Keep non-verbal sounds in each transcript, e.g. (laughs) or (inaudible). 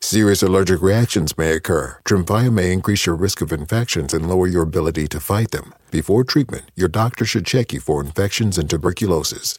Serious allergic reactions may occur. Tremfya may increase your risk of infections and lower your ability to fight them. Before treatment, your doctor should check you for infections and tuberculosis.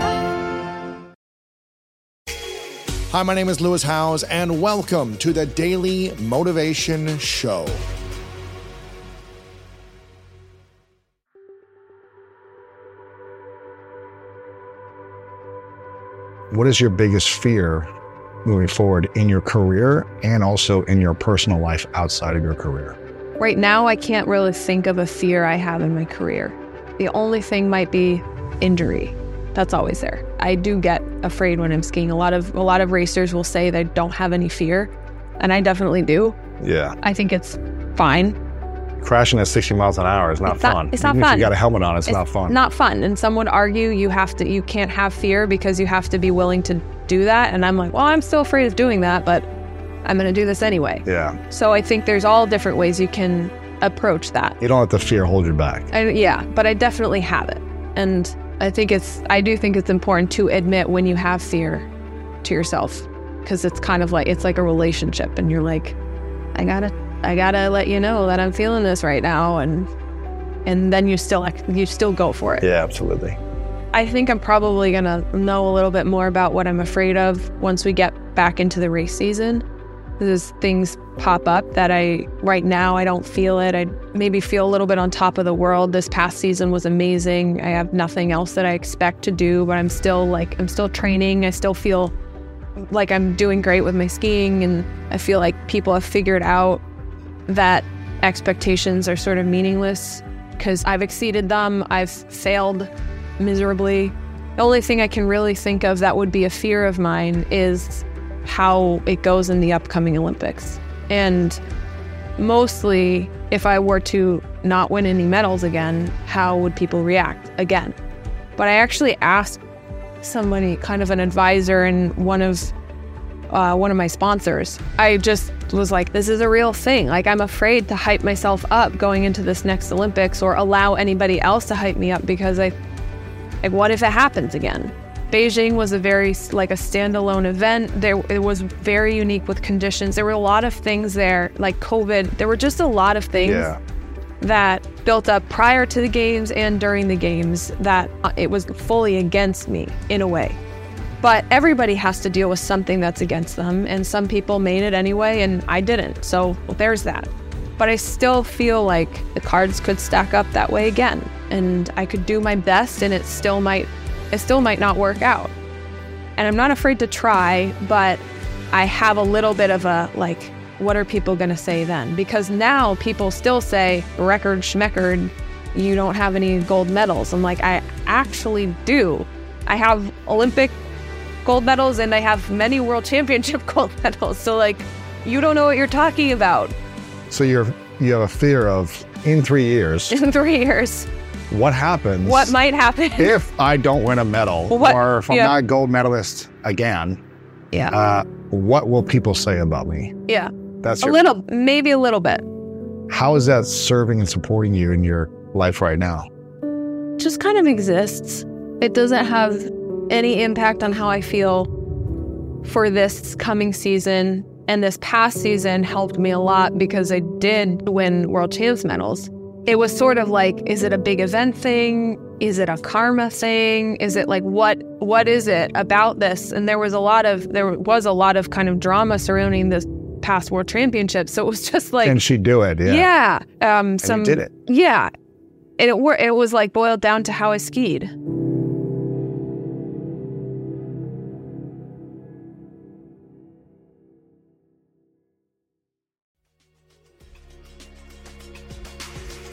Hi, my name is Lewis Howes, and welcome to the Daily Motivation Show. What is your biggest fear moving forward in your career and also in your personal life outside of your career? Right now, I can't really think of a fear I have in my career. The only thing might be injury. That's always there. I do get afraid when I'm skiing. A lot of a lot of racers will say they don't have any fear, and I definitely do. Yeah. I think it's fine. Crashing at 60 miles an hour is not It's not- fun. it's not Even (laughs) If fun. you got a helmet on, it's, not fun. Not fun. And some would argue you have to you can't have fear because you have to be willing to do that. And I'm like, well, I'm still afraid of doing that, but I'm gonna do this anyway. yeah. So I think there's all different ways you can approach that. You don't let the fear hold you back. I, yeah, but I definitely have it. And I think it's, I do think it's important to admit when you have fear to yourself because it's kind of like, it's like a relationship and you're like, I gotta, I gotta let you know that I'm feeling this right now. And, and then you still, you still go for it. Yeah, absolutely. I think I'm probably gonna know a little bit more about what I'm afraid of once we get back into the race season. There's things pop up that I right now I don't feel it. I maybe feel a little bit on top of the world. This past season was amazing. I have nothing else that I expect to do, but I'm still like I'm still training. I still feel like I'm doing great with my skiing and I feel like people have figured out that expectations are sort of meaningless because I've exceeded them. I've failed miserably. The only thing I can really think of that would be a fear of mine is how it goes in the upcoming Olympics. And mostly, if I were to not win any medals again, how would people react again? But I actually asked somebody, kind of an advisor and one of uh, one of my sponsors. I just was like, this is a real thing. Like, I'm afraid to hype myself up going into this next Olympics or allow anybody else to hype me up because I, like, what if it happens again? Beijing was a very like a standalone event. There, it was very unique with conditions. There were a lot of things there, like COVID. There were just a lot of things Yeah. that built up prior to the games and during the games that uh, it was fully against me in a way. But everybody has to deal with something that's against them, and some people made it anyway, and I didn't. So well, there's that. But I still feel like the cards could stack up that way again, and I could do my best, and it still might, it still might not work out. And I'm not afraid to try, but I have a little bit of a like, what are people gonna say then? Because now people still say record schmeckard, you don't have any gold medals. I'm like, I actually do. I have Olympic gold medals and I have many world (laughs) championship gold medals. So like you don't know what you're talking about So you're you have a fear of in three years, (laughs) in three years. What happens? What might happen? (laughs) if I don't win a medal What- or if I'm yeah. not a gold medalist again? yeah. Uh, what will people say about me? yeah. That's A your, little maybe a little bit. how is that serving and supporting you in your life right now? Just kind of exists. It doesn't have any impact on how I feel for this coming season. And this past season helped me a lot because I did win world champs medals. It was sort of like, is it a big event thing? Is it a karma thing? Is it like what what is it about this? And there was a lot of there was a lot of kind of drama surrounding this past world championship. So it was just like Can she do it? Yeah. yeah. Um some did it. Yeah. And it it was like boiled down to how I skied.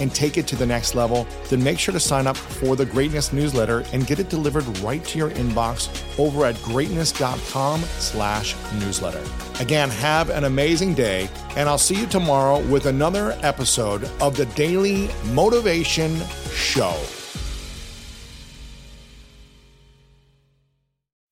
and take it to the next level, then make sure to sign up for the Greatness newsletter and get it delivered right to your inbox over at greatness.com slash newsletter. Again, have an amazing day, and I'll see you tomorrow with another episode of the Daily Motivation Show.